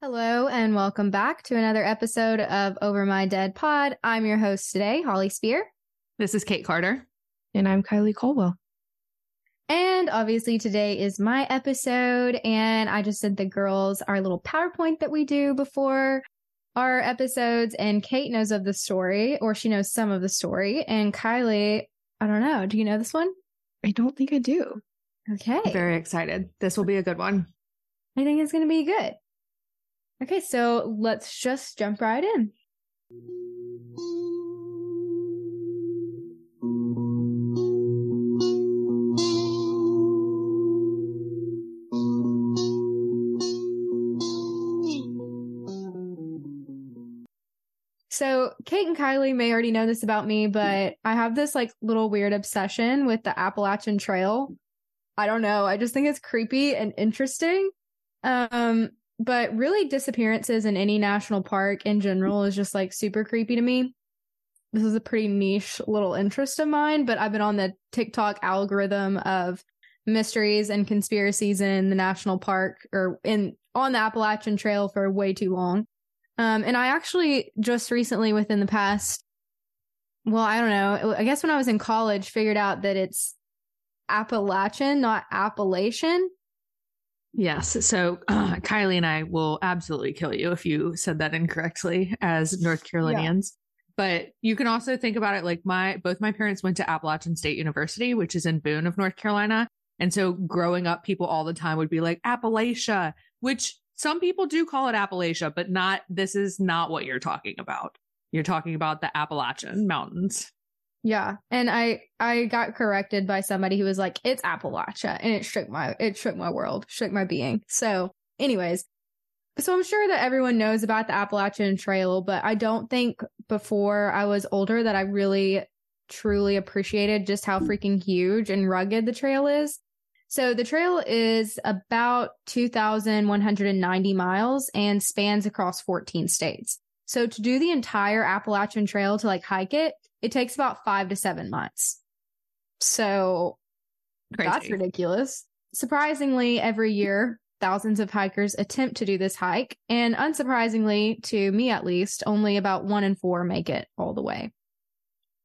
Hello and welcome back to another episode of Over My Dead Pod. I'm your host today, Holly Spear. This is Kate Carter. And I'm Kylie Colwell. And obviously today is my episode and I just sent the girls our little PowerPoint that we do before our episodes and Kate knows of the story or she knows some of the story and Kylie, I don't know, do you know this one? I don't think I do. Okay. Very excited. This will be a good one. I think it's going to be good. Okay, so let's just jump right in. So, Kate and Kylie may already know this about me, but I have this like little weird obsession with the Appalachian Trail. I don't know. I just think it's creepy and interesting. Um, but really disappearances in any national park in general is just like super creepy to me. This is a pretty niche little interest of mine, but I've been on the TikTok algorithm of mysteries and conspiracies in the national park or in on the Appalachian Trail for way too long. Um, and I actually just recently within the past, well, I don't know, I guess when I was in college, figured out that it's Appalachian, not Appalachian. Yes. So uh, Kylie and I will absolutely kill you if you said that incorrectly as North Carolinians. Yeah. But you can also think about it like my both my parents went to Appalachian State University, which is in Boone of North Carolina. And so growing up, people all the time would be like Appalachia, which some people do call it Appalachia, but not this is not what you're talking about. You're talking about the Appalachian Mountains. Yeah. And I I got corrected by somebody who was like, it's Appalachia. And it shook my it shook my world, shook my being. So anyways, so I'm sure that everyone knows about the Appalachian Trail, but I don't think before I was older that I really truly appreciated just how freaking huge and rugged the trail is. So the trail is about 2,190 miles and spans across 14 states. So to do the entire Appalachian Trail to like hike it, it takes about five to seven months. So Crazy. that's ridiculous. Surprisingly, every year, thousands of hikers attempt to do this hike. And unsurprisingly, to me at least, only about one in four make it all the way.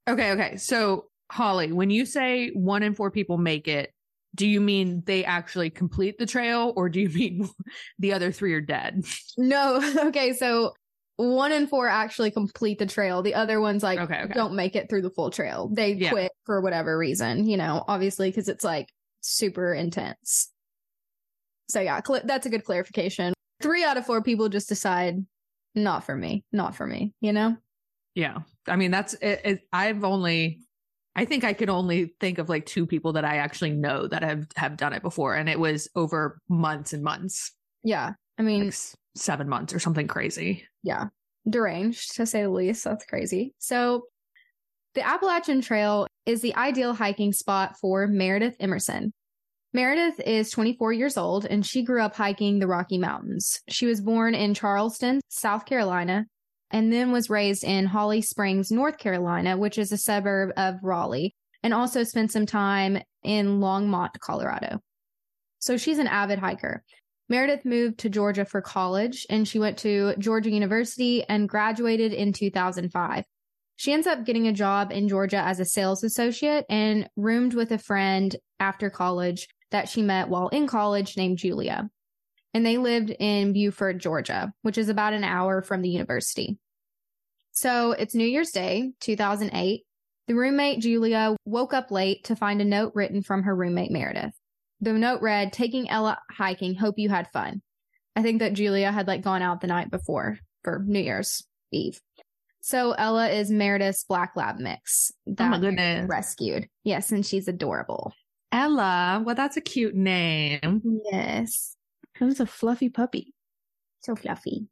Okay. Okay. So, Holly, when you say one in four people make it, do you mean they actually complete the trail or do you mean the other three are dead? No. Okay. So one and four actually complete the trail. The other ones like okay, okay. don't make it through the full trail. They yeah. quit for whatever reason, you know, obviously because it's like super intense. So yeah, cl- that's a good clarification. Three out of four people just decide not for me, not for me, you know? Yeah. I mean, that's it, it, I've only, I think I could only think of like two people that I actually know that have, have done it before. And it was over months and months. Yeah. I mean, like seven months or something crazy. Yeah. Deranged to say the least. That's crazy. So the Appalachian Trail is the ideal hiking spot for Meredith Emerson. Meredith is 24 years old and she grew up hiking the Rocky Mountains. She was born in Charleston, South Carolina, and then was raised in Holly Springs, North Carolina, which is a suburb of Raleigh, and also spent some time in Longmont, Colorado. So she's an avid hiker. Meredith moved to Georgia for college and she went to Georgia University and graduated in 2005. She ends up getting a job in Georgia as a sales associate and roomed with a friend after college that she met while in college named Julia. And they lived in Buford, Georgia, which is about an hour from the university. So it's New Year's Day, 2008. The roommate, Julia, woke up late to find a note written from her roommate, Meredith. The note read, taking Ella hiking. Hope you had fun. I think that Julia had like gone out the night before for New Year's Eve. So Ella is Meredith's black lab mix that oh my goodness. rescued. Yes, and she's adorable. Ella, well, that's a cute name. Yes. That a fluffy puppy. So fluffy.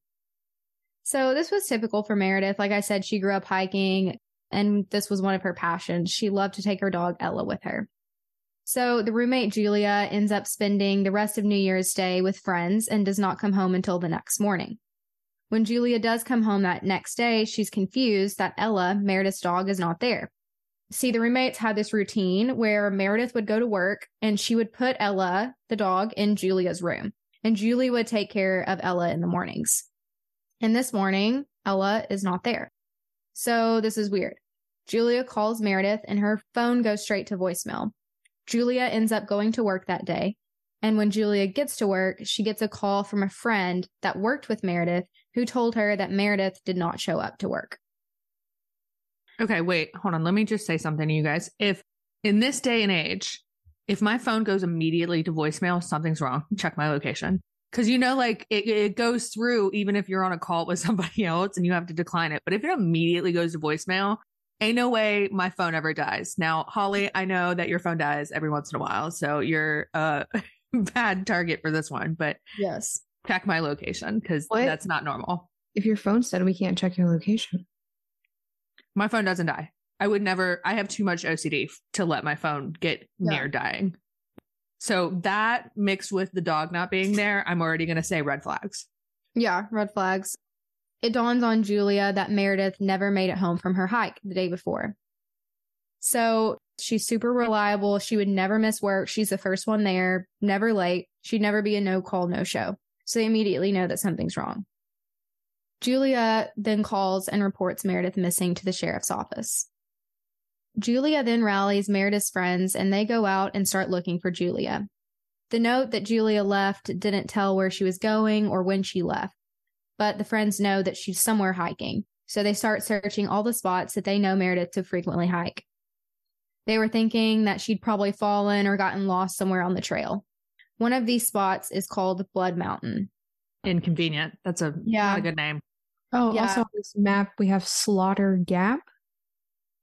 So this was typical for Meredith. Like I said, she grew up hiking and this was one of her passions. She loved to take her dog Ella with her. So the roommate Julia ends up spending the rest of New Year's Day with friends and does not come home until the next morning. When Julia does come home that next day, she's confused that Ella, Meredith's dog, is not there. See, the roommates had this routine where Meredith would go to work and she would put Ella, the dog, in Julia's room. and Julie would take care of Ella in the mornings. And this morning, Ella is not there. So this is weird. Julia calls Meredith and her phone goes straight to voicemail. Julia ends up going to work that day. And when Julia gets to work, she gets a call from a friend that worked with Meredith who told her that Meredith did not show up to work. Okay, wait, hold on. Let me just say something to you guys. If in this day and age, if my phone goes immediately to voicemail, something's wrong. Check my location. Cause you know, like it, it goes through even if you're on a call with somebody else and you have to decline it. But if it immediately goes to voicemail, ain't no way my phone ever dies. Now, Holly, I know that your phone dies every once in a while. So you're a bad target for this one, but yes, check my location because that's not normal. If your phone's dead, we can't check your location. My phone doesn't die. I would never, I have too much OCD to let my phone get Yeah. near dying. So that mixed with the dog not being there, I'm already going to say red flags. Yeah, red flags. It dawns on Julia that Meredith never made it home from her hike the day before. So she's super reliable. She would never miss work. She's the first one there, never late. She'd never be a no call, no show. So they immediately know that something's wrong. Julia then calls and reports Meredith missing to the sheriff's office. Julia then rallies Meredith's friends and they go out and start looking for Julia. The note that Julia left didn't tell where she was going or when she left, but the friends know that she's somewhere hiking. So they start searching all the spots that they know Meredith to frequently hike. They were thinking that she'd probably fallen or gotten lost somewhere on the trail. One of these spots is called Blood Mountain. Inconvenient. That's a Yeah. not a good name. Oh, Yeah. also on this map we have Slaughter Gap.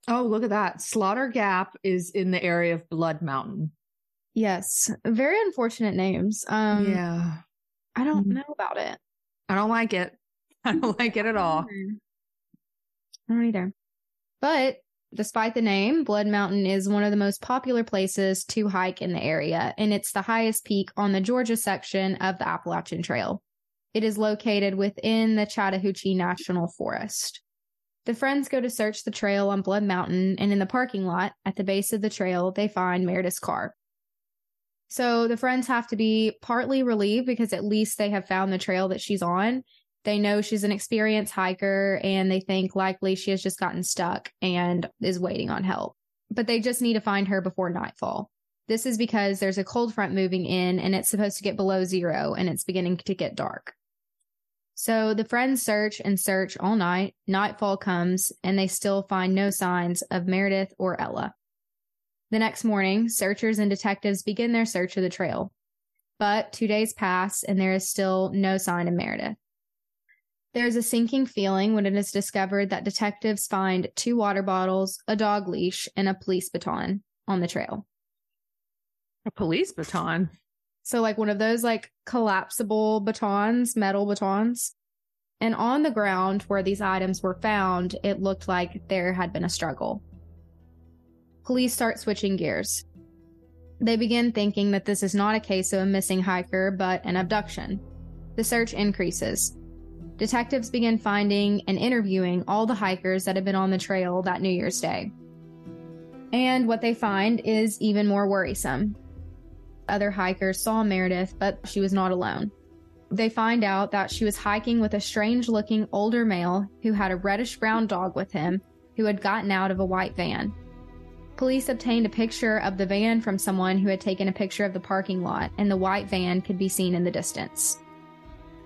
Oh, look at that. Slaughter Gap is in the area of Blood Mountain. Yes, very unfortunate names. Um, yeah. I don't Mhm. know about it. I don't like it. I don't like it at all. I don't either. But despite the name, Blood Mountain is one of the most popular places to hike in the area, and it's the highest peak on the Georgia section of the Appalachian Trail. It is located within the Chattahoochee National Forest. The friends go to search the trail on Blood Mountain, and in the parking lot at the base of the trail, they find Meredith's car. So the friends have to be partly relieved because at least they have found the trail that she's on. They know she's an experienced hiker and they think likely she has just gotten stuck and is waiting on help. But they just need to find her before nightfall. This is because there's a cold front moving in and it's supposed to get below zero and it's beginning to get dark. So the friends search and search all night. Nightfall comes and they still find no signs of Meredith or Ella. The next morning, searchers and detectives begin their search of the trail. But two days pass and there is still no sign of Meredith. There is a sinking feeling when it is discovered that detectives find two water bottles, a dog leash, and a police baton on the trail. A police baton. So, like one of those like collapsible batons, metal batons. And on the ground where these items were found, it looked like there had been a struggle. Police start switching gears. They begin thinking that this is not a case of a missing hiker, but an abduction. The search increases. Detectives begin finding and interviewing all the hikers that had been on the trail that New Year's Day. And what they find is even more worrisome. Other hikers saw Meredith, but she was not alone. They find out that she was hiking with a strange looking older male who had a reddish brown dog with him who had gotten out of a white van. Police obtained a picture of the van from someone who had taken a picture of the parking lot, and the white van could be seen in the distance.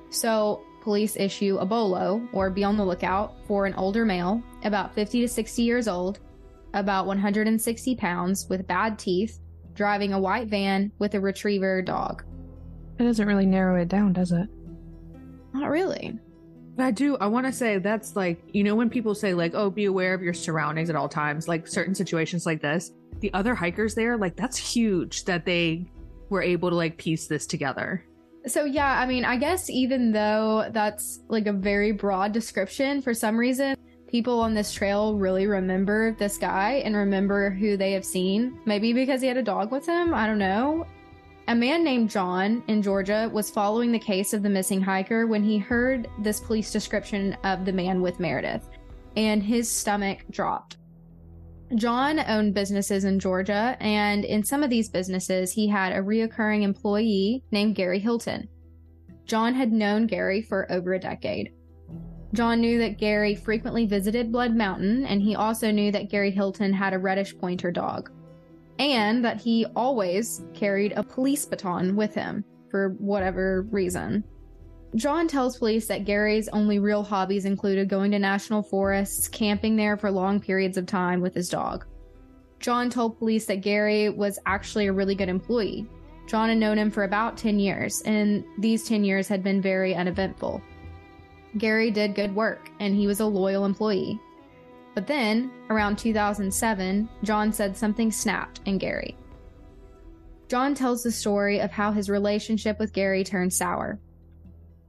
So, police issue a bolo, or be on the lookout, for an older male, about 50 to 60 years old, about 160 pounds, with bad teeth, driving a white van with a retriever dog. That doesn't really narrow it down, does it? Not really. But I do. I want to say that's like, you know, when people say, like, oh, be aware of your surroundings at all times, like certain situations like this, the other hikers there, like, that's huge that they were able to like piece this together. So, yeah, I mean, I guess even though that's like a very broad description, for some reason, people on this trail really remember this guy and remember who they have seen. Maybe because he had a dog with him. I don't know. A man named John in Georgia was following the case of the missing hiker when he heard this police description of the man with Meredith, and his stomach dropped. John owned businesses in Georgia, and in some of these businesses, he had a reoccurring employee named Gary Hilton. John had known Gary for over a decade. John knew that Gary frequently visited Blood Mountain, and he also knew that Gary Hilton had a reddish pointer dog, and that he always carried a police baton with him for whatever reason. John tells police that Gary's only real hobbies included going to national forests, camping there for long periods of time with his dog. John told police that Gary was actually a really good employee. John had known him for about 10 years, and these 10 years had been very uneventful. Gary did good work, and he was a loyal employee. But then, around 2007, John said something snapped in Gary. John tells the story of how his relationship with Gary turned sour.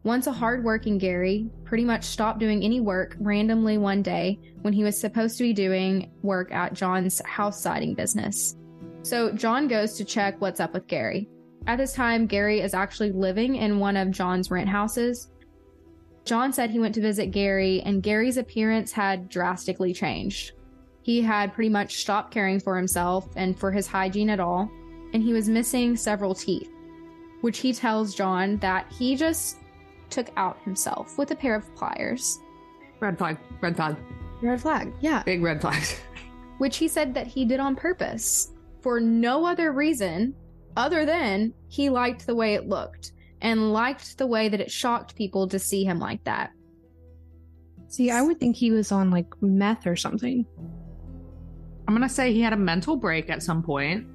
Once a hardworking Gary pretty much stopped doing any work randomly one day when he was supposed to be doing work at John's house siding business. So John goes to check what's up with Gary. At this time, Gary is actually living in one of John's rent houses. John said he went to visit Gary, and Gary's appearance had drastically changed. He had pretty much stopped caring for himself and for his hygiene at all, and he was missing several teeth, which he tells John that he just took out himself with a pair of pliers. Red flag. Red flag. Red flag, yeah. Big red flags. Which he said that he did on purpose for no other reason other than he liked the way it looked and liked the way that it shocked people to see him like that. See, I would think he was on like meth or something. I'm gonna say he had a mental break at some point.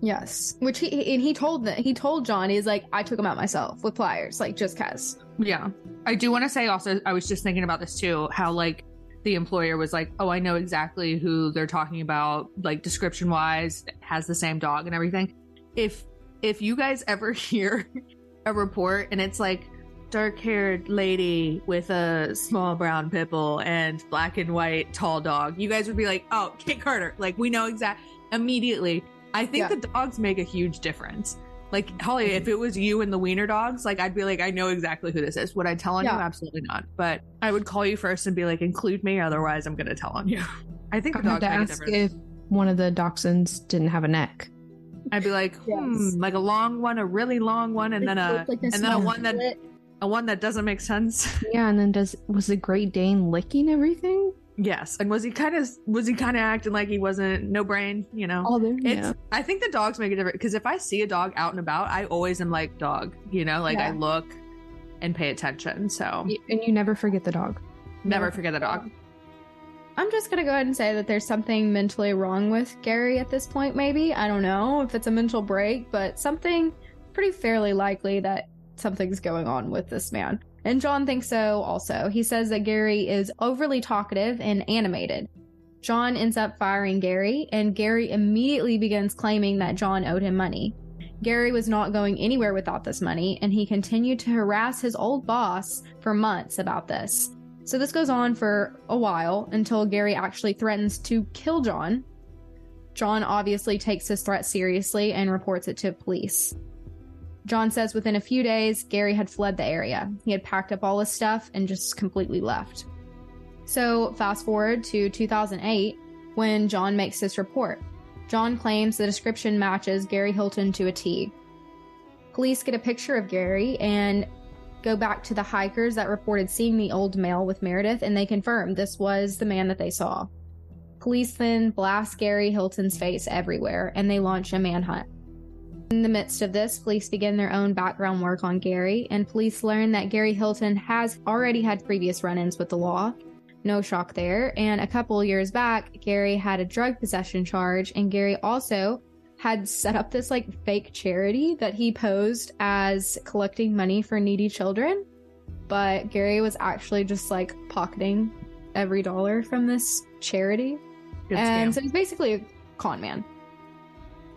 Yes, which he and he told that he told John he's like I took him out myself with pliers, like just cause. Yeah, I do want to say also I was just thinking about this too, how like the employer was like, "Oh, I know exactly who they're talking about, like description wise, has the same dog and everything." If if you guys ever hear a report and it's like dark-haired lady with a small brown pipple and black and white tall dog, you guys would be like, "Oh, Kate Carter!" Like we know exact immediately I think Yeah. the dogs make a huge difference. Like Holly, if it was you and the wiener dogs, like I'd be like, I know exactly who this is. Would I tell on you? Absolutely not. But I would call you first and be like, include me, otherwise I'm gonna tell on you. I think I the would dogs to make a ask difference. if one of the dachshunds didn't have a neck. I'd be like, hmm, Yes. like a long one, a really long one, and then a Looked like and then a one that split. a one that doesn't make sense. Yeah, and then does was the Great Dane licking everything? yes. And was he kind of was he kind of acting like he wasn't no brain? You know. All there. It's. Yeah. I think the dogs make a difference because if I see a dog out and about, I always am like dog. You know, like I look and pay attention. So And you never forget the dog. never Never forget the dog. I'm just gonna go ahead and say that there's something mentally wrong with Gary at this point. Maybe I don't know if it's a mental break, but something pretty fairly likely that something's going on with this man. And John thinks so also. He says that Gary is overly talkative and animated. John ends up firing Gary, and Gary immediately begins claiming that John owed him money. Gary was not going anywhere without this money, and he continued to harass his old boss for months about this. So this goes on for a while until Gary actually threatens to kill John. John obviously takes his threat seriously and reports it to police. John says within a few days, Gary had fled the area. He had packed up all his stuff and just completely left. So, fast forward to 2008 when John makes this report. John claims the description matches Gary Hilton to a T. Police get a picture of Gary and go back to the hikers that reported seeing the old male with Meredith, and they confirmed this was the man that they saw. Police then blast Gary Hilton's face everywhere, and they launch a manhunt. In the midst of this, police begin their own background work on Gary, and police learn that Gary Hilton has already had previous run ins with the law. No shock there. And a couple years back, Gary had a drug possession charge, and Gary also had set up this like fake charity that he posed as collecting money for needy children. But Gary was actually just like pocketing every dollar from this charity. Good and scam. so he's basically a con man.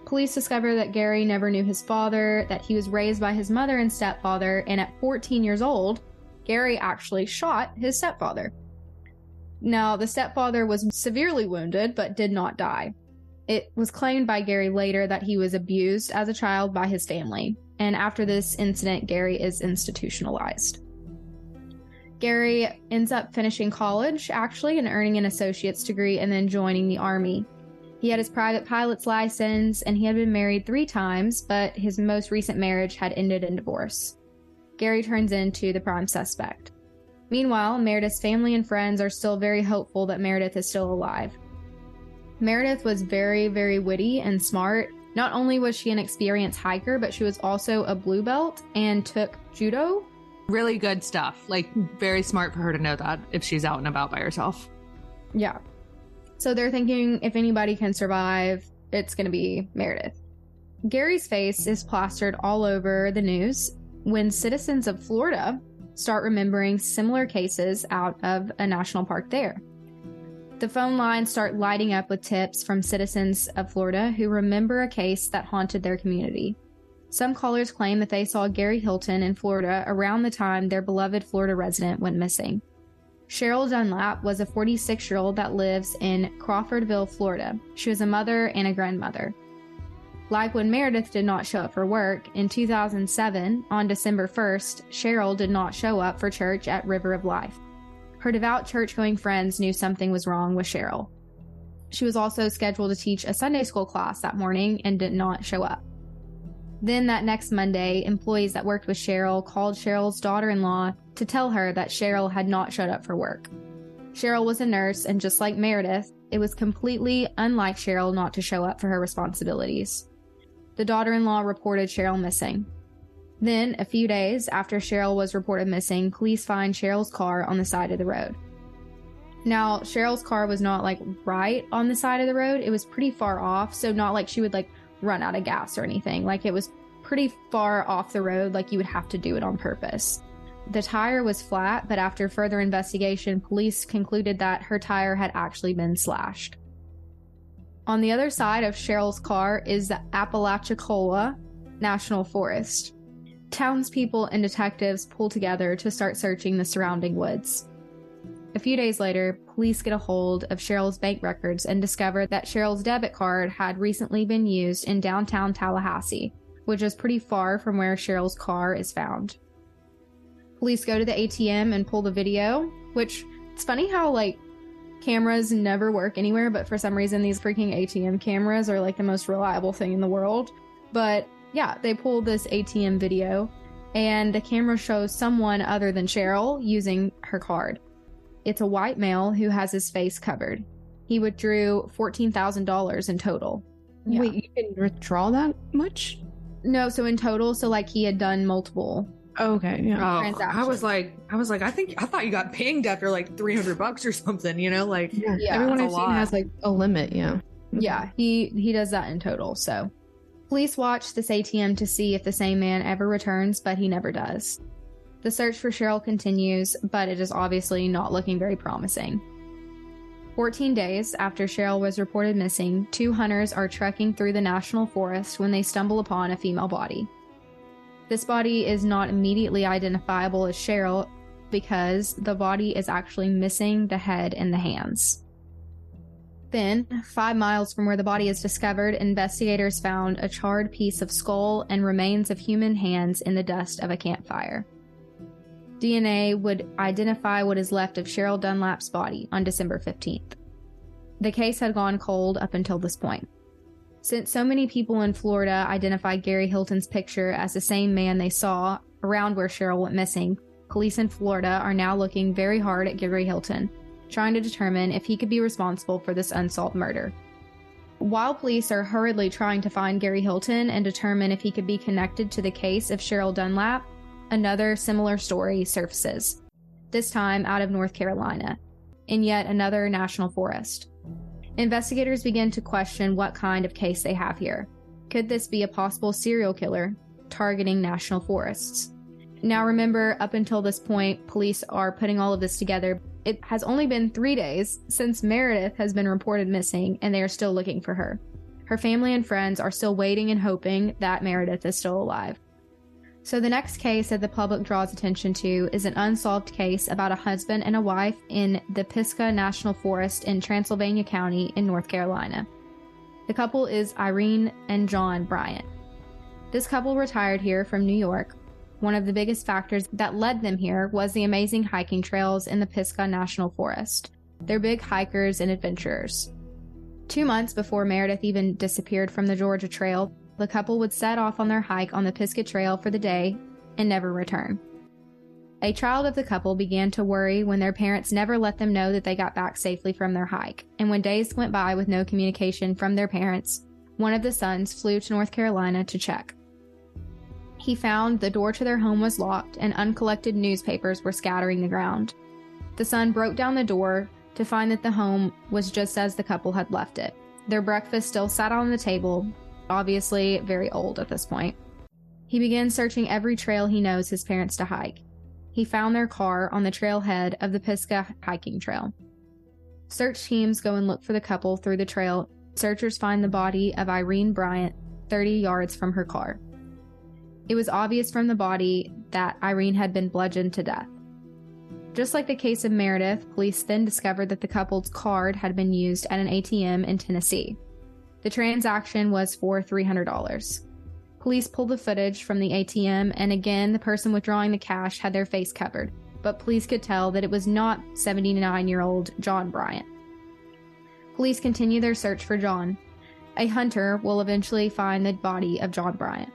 Police discover that Gary never knew his father, that he was raised by his mother and stepfather, and at 14 years old, Gary actually shot his stepfather. Now, the stepfather was severely wounded but did not die. It was claimed by Gary later that he was abused as a child by his family, and after this incident, Gary is institutionalized. Gary ends up finishing college, actually, and earning an associate's degree and then joining the Army. He had his private pilot's license and he had been married three times, but his most recent marriage had ended in divorce. Gary turns into the prime suspect. Meanwhile, Meredith's family and friends are still very hopeful that Meredith is still alive. Meredith was very, very witty and smart. Not only was she an experienced hiker, but she was also a blue belt and took judo. Really good stuff. Like, very smart for her to know that if she's out and about by herself. Yeah. So they're thinking if anybody can survive, it's going to be Meredith. Gary's face is plastered all over the news when citizens of Florida start remembering similar cases out of a national park there. The phone lines start lighting up with tips from citizens of Florida who remember a case that haunted their community. Some callers claim that they saw Gary Hilton in Florida around the time their beloved Florida resident went missing. Cheryl Dunlap was a 46 year old that lives in Crawfordville, Florida. She was a mother and a grandmother. Like when Meredith did not show up for work, in 2007, on December 1st, Cheryl did not show up for church at River of Life. Her devout church going friends knew something was wrong with Cheryl. She was also scheduled to teach a Sunday school class that morning and did not show up. Then that next Monday, employees that worked with Cheryl called Cheryl's daughter in law to tell her that Cheryl had not showed up for work. Cheryl was a nurse, and just like Meredith, it was completely unlike Cheryl not to show up for her responsibilities the daughter in law reported Cheryl missing. Then, a few days after Cheryl was reported missing, police find Cheryl's car on the side of the road. Now, Cheryl's car was not like right on the side of the road, it was pretty far off, so not like she would like run out of gas or anything. Like it was pretty far off the road, like you would have to do it on purpose. The tire was flat, but after further investigation, police concluded that her tire had actually been slashed. On the other side of Cheryl's car is the Apalachicola National Forest. Townspeople and detectives pull together to start searching the surrounding woods. A few days later, police get a hold of Cheryl's bank records and discover that Cheryl's debit card had recently been used in downtown Tallahassee, which is pretty far from where Cheryl's car is found. Police go to the ATM and pull the video, which it's funny how like cameras never work anywhere, but for some reason, these freaking ATM cameras are like the most reliable thing in the world. But yeah, they pulled this ATM video, and the camera shows someone other than Cheryl using her card. It's a white male who has his face covered. He withdrew $14,000 in total. Yeah. Wait, you can withdraw that much? No, so in total, so like he had done multiple Oh, okay, yeah. Oh, I was like, I was like, I think I thought you got pinged after like three hundred bucks or something. You know, like yeah, yeah everyone I've seen has like a limit. Yeah, yeah. He he does that in total. So, police watch this ATM to see if the same man ever returns, but he never does. The search for Cheryl continues, but it is obviously not looking very promising. 14 days after Cheryl was reported missing, two hunters are trekking through the national forest when they stumble upon a female body. This body is not immediately identifiable as Cheryl because the body is actually missing the head and the hands. Then, five miles from where the body is discovered, investigators found a charred piece of skull and remains of human hands in the dust of a campfire. DNA would identify what is left of Cheryl Dunlap's body on December 15th. The case had gone cold up until this point. Since so many people in Florida identified Gary Hilton's picture as the same man they saw around where Cheryl went missing, police in Florida are now looking very hard at Gary Hilton, trying to determine if he could be responsible for this unsolved murder. While police are hurriedly trying to find Gary Hilton and determine if he could be connected to the case of Cheryl Dunlap, another similar story surfaces, this time out of North Carolina, in yet another national forest. Investigators begin to question what kind of case they have here. Could this be a possible serial killer targeting national forests? Now, remember, up until this point, police are putting all of this together. It has only been three days since Meredith has been reported missing, and they are still looking for her. Her family and friends are still waiting and hoping that Meredith is still alive. So, the next case that the public draws attention to is an unsolved case about a husband and a wife in the Pisgah National Forest in Transylvania County in North Carolina. The couple is Irene and John Bryant. This couple retired here from New York. One of the biggest factors that led them here was the amazing hiking trails in the Pisgah National Forest. They're big hikers and adventurers. Two months before Meredith even disappeared from the Georgia Trail, the couple would set off on their hike on the Pisgah Trail for the day and never return. A child of the couple began to worry when their parents never let them know that they got back safely from their hike. And when days went by with no communication from their parents, one of the sons flew to North Carolina to check. He found the door to their home was locked and uncollected newspapers were scattering the ground. The son broke down the door to find that the home was just as the couple had left it. Their breakfast still sat on the table, obviously very old at this point. He began searching every trail he knows his parents to hike. He found their car on the trailhead of the Pisgah hiking trail. Search teams go and look for the couple through the trail. Searchers find the body of Irene Bryant 30 yards from her car. It was obvious from the body that Irene had been bludgeoned to death. Just like the case of Meredith, police then discovered that the couple's card had been used at an ATM in Tennessee. The transaction was for $300. Police pulled the footage from the ATM, and again, the person withdrawing the cash had their face covered, but police could tell that it was not 79 year old John Bryant. Police continue their search for John. A hunter will eventually find the body of John Bryant.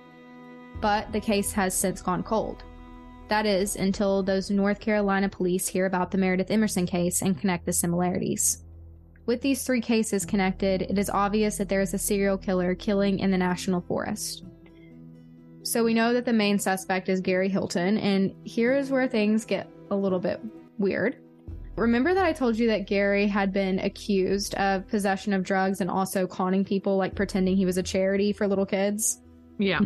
But the case has since gone cold. That is, until those North Carolina police hear about the Meredith Emerson case and connect the similarities. With these three cases connected, it is obvious that there is a serial killer killing in the national forest. So we know that the main suspect is Gary Hilton, and here is where things get a little bit weird. Remember that I told you that Gary had been accused of possession of drugs and also conning people, like pretending he was a charity for little kids? Yeah.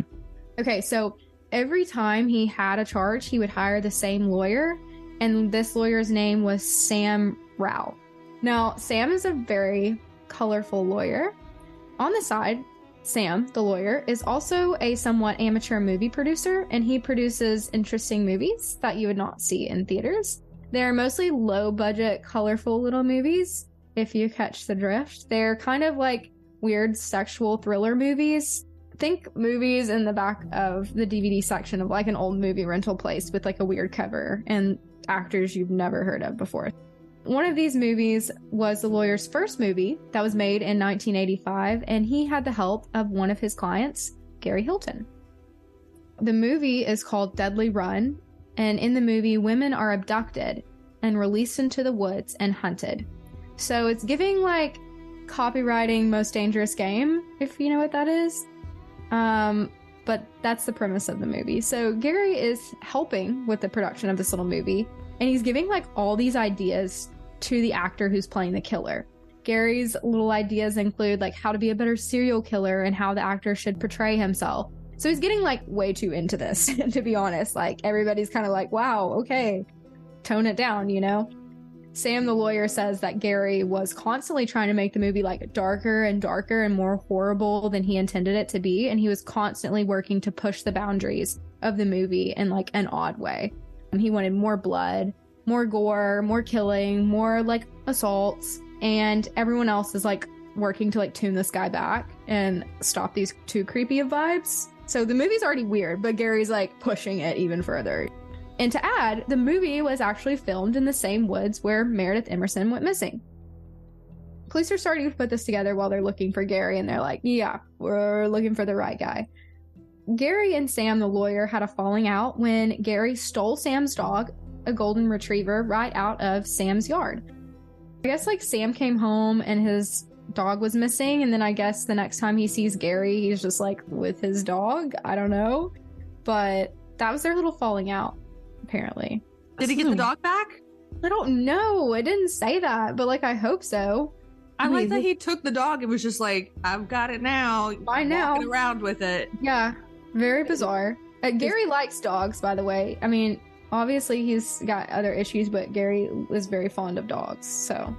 Okay, so every time he had a charge, he would hire the same lawyer, and this lawyer's name was Sam Rao. Now, Sam is a very colorful lawyer. On the side, Sam, the lawyer, is also a somewhat amateur movie producer, and he produces interesting movies that you would not see in theaters. They're mostly low budget, colorful little movies, if you catch the drift. They're kind of like weird sexual thriller movies. Think movies in the back of the DVD section of like an old movie rental place with like a weird cover and actors you've never heard of before. One of these movies was the lawyer's first movie that was made in 1985, and he had the help of one of his clients, Gary Hilton. The movie is called Deadly Run, and in the movie, women are abducted and released into the woods and hunted. So it's giving like copywriting most dangerous game, if you know what that is. Um, but that's the premise of the movie. So Gary is helping with the production of this little movie, and he's giving like all these ideas to the actor who's playing the killer. Gary's little ideas include like how to be a better serial killer and how the actor should portray himself. So he's getting like way too into this, to be honest. Like everybody's kind of like, wow, okay, tone it down, you know? Sam, the lawyer, says that Gary was constantly trying to make the movie like darker and darker and more horrible than he intended it to be. And he was constantly working to push the boundaries of the movie in like an odd way. And he wanted more blood, more gore, more killing, more like assaults, and everyone else is like working to like tune this guy back and stop these too creepy of vibes. So the movie's already weird, but Gary's like pushing it even further. And to add, the movie was actually filmed in the same woods where Meredith Emerson went missing. Police are starting to put this together while they're looking for Gary, and they're like, yeah, we're looking for the right guy. Gary and Sam, the lawyer, had a falling out when Gary stole Sam's dog a golden retriever right out of Sam's yard. I guess like Sam came home and his dog was missing, and then I guess the next time he sees Gary, he's just like with his dog. I don't know. But that was their little falling out, apparently. Did he get the dog back? I don't know. I didn't say that, but like I hope so. I, like that he took the dog and was just like, "I've got it now." By now, around with it. Yeah, very bizarre. Uh, Gary likes dogs, by the way. I mean, obviously he's got other issues, but Gary was very fond of dogs. So,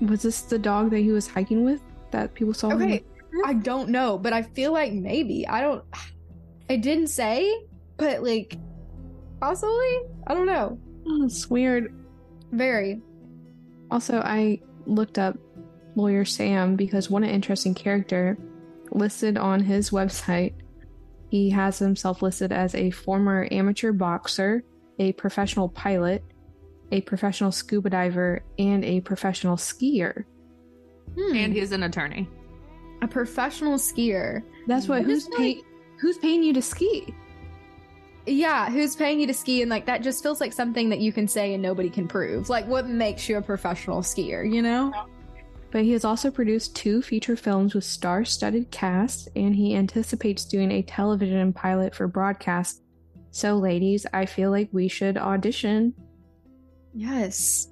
Was this the dog that he was hiking with that people saw? him okay, I don't know, but I feel like maybe I don't. I didn't say, but like possibly. I don't know. Oh, it's weird. Very. Also, I looked up lawyer Sam because one interesting character listed on his website. He has himself listed as a former amateur boxer, a professional pilot, a professional scuba diver, and a professional skier. Hmm. And he's an attorney. a professional skier. That's what What who's is, like- paying who's paying you to ski? Yeah, who's paying you to ski? And like that just feels like something that you can say and nobody can prove. Like what makes you a professional skier, you know? But he has also produced two feature films with star studded casts, and he anticipates doing a television pilot for broadcast. So, ladies, I feel like we should audition. Yes.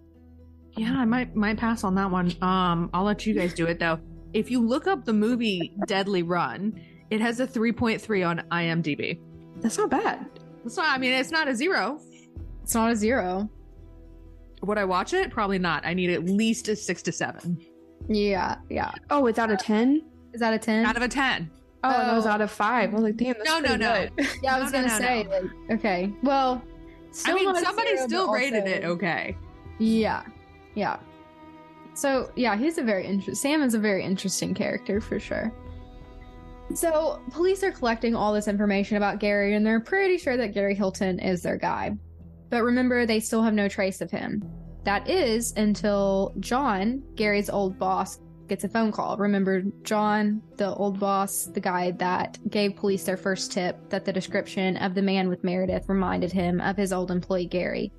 Yeah, I might might pass on that one. Um, I'll let you guys do it though. If you look up the movie Deadly Run, it has a 3.3 on IMDb. That's not bad. That's not, I mean, it's not a zero. It's not a zero. Would I watch it? Probably not. I need at least a six to seven. Yeah, yeah. Oh, it's out of 10? Is that a 10? Out of a 10. Oh, that was Oh. out of 5. I was like, damn, that's No, no, no. good. yeah, I was No, no, gonna no, say, no. like, okay. Well, I mean, somebody zero, still rated also- it okay. Yeah, yeah. So yeah, he's a very interesting. Sam is a very interesting character for sure. So police are collecting all this information about Gary, and they're pretty sure that Gary Hilton is their guy. But remember, they still have no trace of him. That is until John, Gary's old boss, gets a phone call. Remember, John, the old boss, the guy that gave police their first tip that the description of the man with Meredith reminded him of his old employee Gary.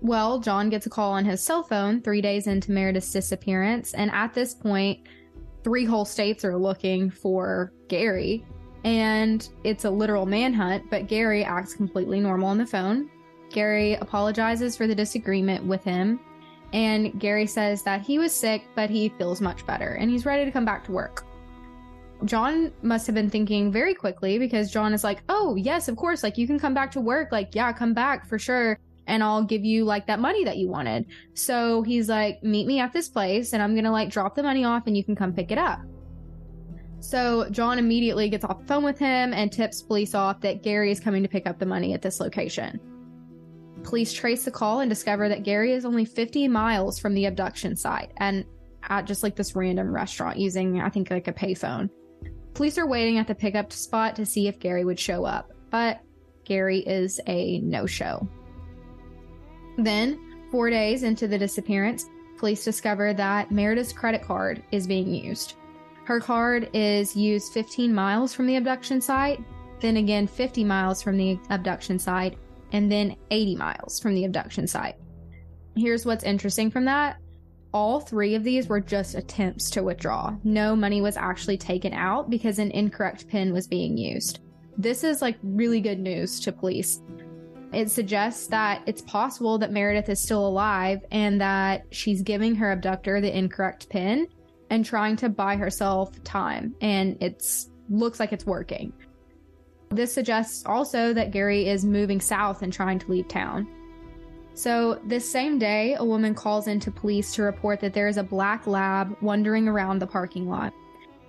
Well, John gets a call on his cell phone three days into Meredith's disappearance, and at this point, three whole states are looking for Gary, and it's a literal manhunt, but Gary acts completely normal on the phone. Gary apologizes for the disagreement with him, and Gary says that he was sick, but he feels much better and he's ready to come back to work. John must have been thinking very quickly because John is like, Oh, yes, of course. Like, you can come back to work. Like, yeah, come back for sure. And I'll give you like that money that you wanted. So he's like, Meet me at this place and I'm going to like drop the money off and you can come pick it up. So John immediately gets off the phone with him and tips police off that Gary is coming to pick up the money at this location. Police trace the call and discover that Gary is only 50 miles from the abduction site and at just like this random restaurant using, I think, like a payphone. Police are waiting at the pickup spot to see if Gary would show up, but Gary is a no show. Then, four days into the disappearance, police discover that Meredith's credit card is being used. Her card is used 15 miles from the abduction site, then again 50 miles from the abduction site, and then 80 miles from the abduction site. Here's what's interesting from that all three of these were just attempts to withdraw. No money was actually taken out because an incorrect PIN was being used. This is like really good news to police. It suggests that it's possible that Meredith is still alive and that she's giving her abductor the incorrect PIN and trying to buy herself time and it's looks like it's working. This suggests also that Gary is moving south and trying to leave town. So, this same day, a woman calls into police to report that there is a black lab wandering around the parking lot.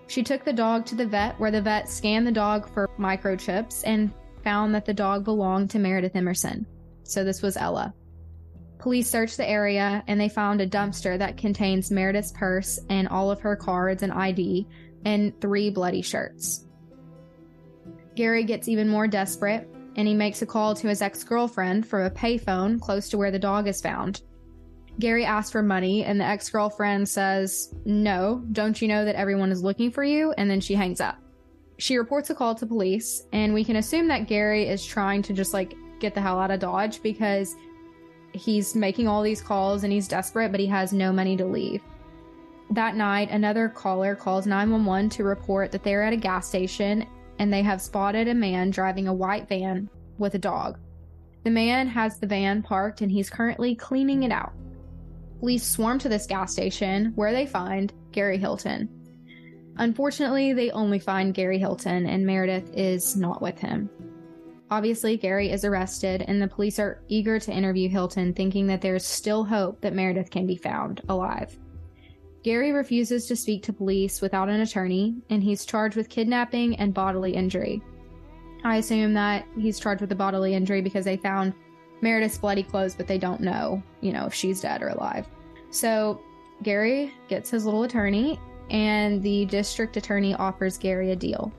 She took the dog to the vet, where the vet scanned the dog for microchips and found that the dog belonged to Meredith Emerson. So, this was Ella. Police searched the area and they found a dumpster that contains Meredith's purse and all of her cards and ID and three bloody shirts. Gary gets even more desperate and he makes a call to his ex girlfriend from a payphone close to where the dog is found. Gary asks for money, and the ex girlfriend says, No, don't you know that everyone is looking for you? And then she hangs up. She reports a call to police, and we can assume that Gary is trying to just like get the hell out of Dodge because he's making all these calls and he's desperate, but he has no money to leave. That night, another caller calls 911 to report that they're at a gas station and they have spotted a man driving a white van with a dog. The man has the van parked and he's currently cleaning it out. Police swarm to this gas station where they find Gary Hilton. Unfortunately, they only find Gary Hilton and Meredith is not with him. Obviously, Gary is arrested and the police are eager to interview Hilton, thinking that there's still hope that Meredith can be found alive. Gary refuses to speak to police without an attorney, and he's charged with kidnapping and bodily injury. I assume that he's charged with the bodily injury because they found Meredith's bloody clothes, but they don't know, you know, if she's dead or alive. So Gary gets his little attorney, and the district attorney offers Gary a deal.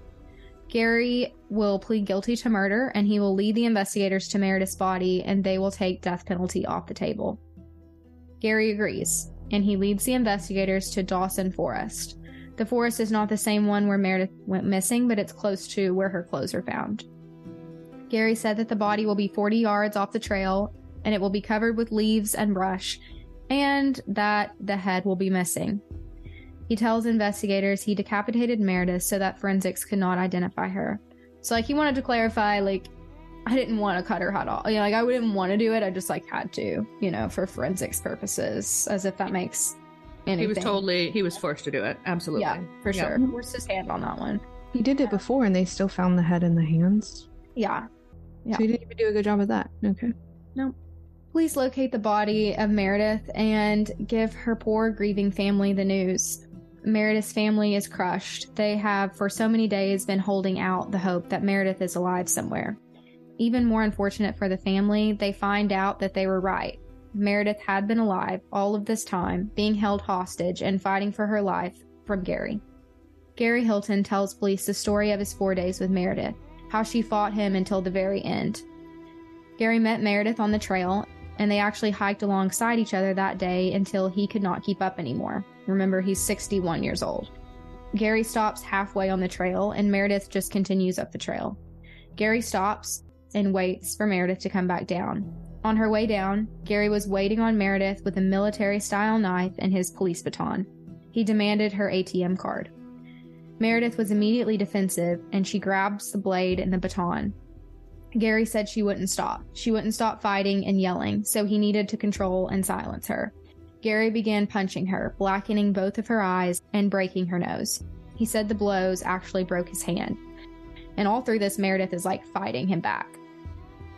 Gary will plead guilty to murder, and he will lead the investigators to Meredith's body, and they will take death penalty off the table. Gary agrees, and he leads the investigators to Dawson Forest. The forest is not the same one where Meredith went missing, but it's close to where her clothes are found. Gary said that the body will be 40 yards off the trail and it will be covered with leaves and brush, and that the head will be missing. He tells investigators he decapitated Meredith so that forensics could not identify her. So, like, he wanted to clarify, like, I didn't want to cut her head off. You know, like, I wouldn't want to do it. I just, like, had to, you know, for forensics purposes, as if that makes anything. He was totally, he was forced to do it. Absolutely. Yeah, for Yeah. sure. Forced his hand on that one. He did it before and they still found the head and the hands. Yeah. Yeah. So he didn't even do a good job of that. Okay. No. Please locate the body of Meredith and give her poor, grieving family the news. Meredith's family is crushed. They have, for so many days, been holding out the hope that Meredith is alive somewhere. Even more unfortunate for the family, they find out that they were right. Meredith had been alive all of this time, being held hostage and fighting for her life from Gary. Gary Hilton tells police the story of his four days with Meredith, how she fought him until the very end. Gary met Meredith on the trail and they actually hiked alongside each other that day until he could not keep up anymore. Remember, he's 61 years old. Gary stops halfway on the trail, and Meredith just continues up the trail. Gary stops and waits for Meredith to come back down. On her way down, Gary was waiting on Meredith with a military style knife and his police baton. He demanded her ATM card. Meredith was immediately defensive and she grabs the blade and the baton. Gary said she wouldn't stop. She wouldn't stop fighting and yelling, so he needed to control and silence her. Gary began punching her, blackening both of her eyes and breaking her nose. He said the blows actually broke his hand. And all through this, Meredith is like fighting him back.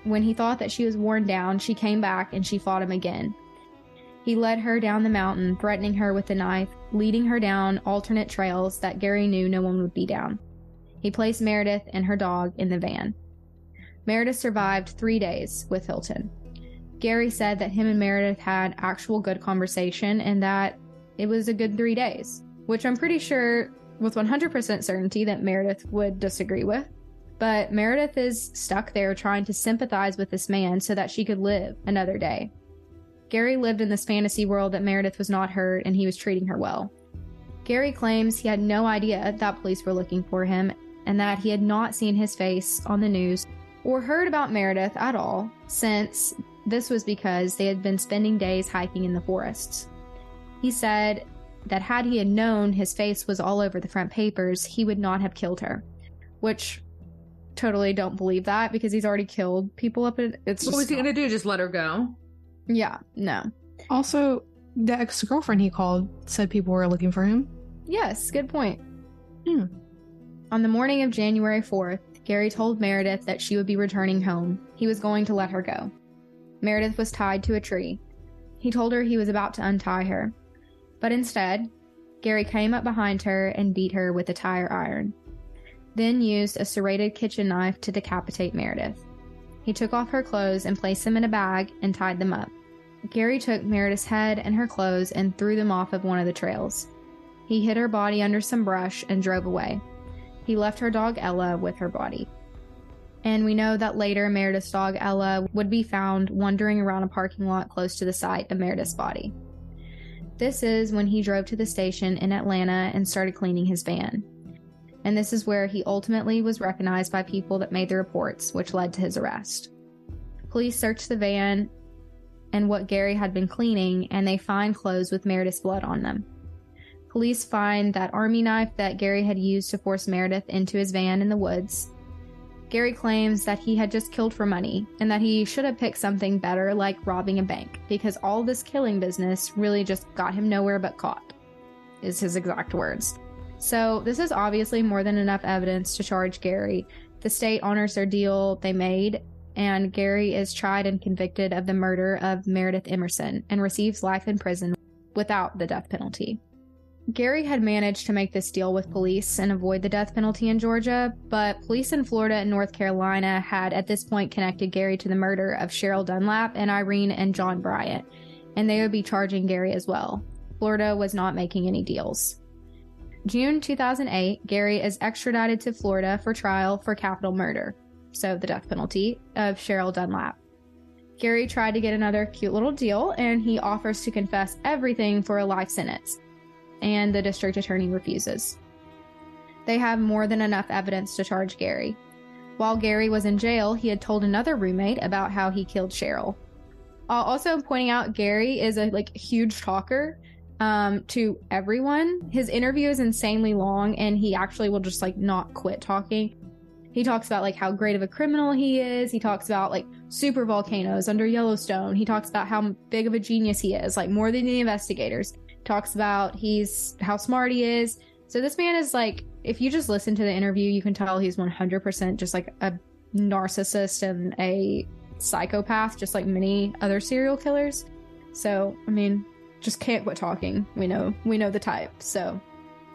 When he thought that she was worn down, she came back and she fought him again. He led her down the mountain, threatening her with the knife, leading her down alternate trails that Gary knew no one would be down. He placed Meredith and her dog in the van. Meredith survived three days with Hilton. Gary said that him and Meredith had actual good conversation and that it was a good three days, which I'm pretty sure with 100% certainty that Meredith would disagree with. But Meredith is stuck there trying to sympathize with this man so that she could live another day. Gary lived in this fantasy world that Meredith was not hurt and he was treating her well. Gary claims he had no idea that police were looking for him and that he had not seen his face on the news or heard about Meredith at all, since this was because they had been spending days hiking in the forests. He said that had he had known his face was all over the front papers, he would not have killed her. Which totally don't believe that because he's already killed people up in it's What just was he gonna do? Just let her go? Yeah, no. Also, the ex girlfriend he called said people were looking for him. Yes, good point. Hmm. On the morning of January 4th, Gary told Meredith that she would be returning home. He was going to let her go. Meredith was tied to a tree. He told her he was about to untie her. But instead, Gary came up behind her and beat her with a tire iron, then used a serrated kitchen knife to decapitate Meredith. He took off her clothes and placed them in a bag and tied them up. Gary took Meredith's head and her clothes and threw them off of one of the trails. He hid her body under some brush and drove away. He left her dog Ella with her body. And we know that later Meredith's dog Ella would be found wandering around a parking lot close to the site of Meredith's body. This is when he drove to the station in Atlanta and started cleaning his van. And this is where he ultimately was recognized by people that made the reports, which led to his arrest. Police searched the van and what Gary had been cleaning, and they find clothes with Meredith's blood on them. Police find that army knife that Gary had used to force Meredith into his van in the woods. Gary claims that he had just killed for money and that he should have picked something better like robbing a bank because all this killing business really just got him nowhere but caught, is his exact words. So, this is obviously more than enough evidence to charge Gary. The state honors their deal they made, and Gary is tried and convicted of the murder of Meredith Emerson and receives life in prison without the death penalty. Gary had managed to make this deal with police and avoid the death penalty in Georgia, but police in Florida and North Carolina had at this point connected Gary to the murder of Cheryl Dunlap and Irene and John Bryant, and they would be charging Gary as well. Florida was not making any deals. June 2008, Gary is extradited to Florida for trial for capital murder, so the death penalty, of Cheryl Dunlap. Gary tried to get another cute little deal and he offers to confess everything for a life sentence, and the district attorney refuses. They have more than enough evidence to charge Gary. While Gary was in jail, he had told another roommate about how he killed Cheryl. Uh, also, pointing out Gary is a like huge talker um, to everyone. His interview is insanely long, and he actually will just like not quit talking. He talks about like how great of a criminal he is. He talks about like super volcanoes under Yellowstone. He talks about how big of a genius he is, like more than the investigators. Talks about he's how smart he is. So this man is like, if you just listen to the interview, you can tell he's 100% just like a narcissist and a psychopath, just like many other serial killers. So, I mean, just can't quit talking. We know, we know the type. So,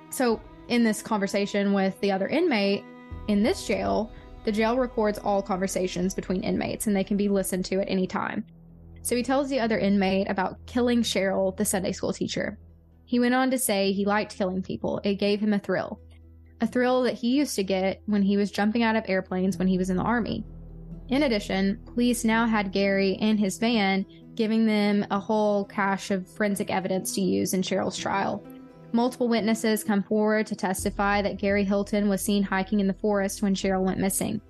so in this conversation with the other inmate in this jail, the jail records all conversations between inmates and they can be listened to at any time. So he tells the other inmate about killing Cheryl, the Sunday school teacher. He went on to say he liked killing people. It gave him a thrill. A thrill that he used to get when he was jumping out of airplanes when he was in the army. In addition, police now had Gary in his van, giving them a whole cache of forensic evidence to use in Cheryl's trial. Multiple witnesses come forward to testify that Gary Hilton was seen hiking in the forest when Cheryl went missing.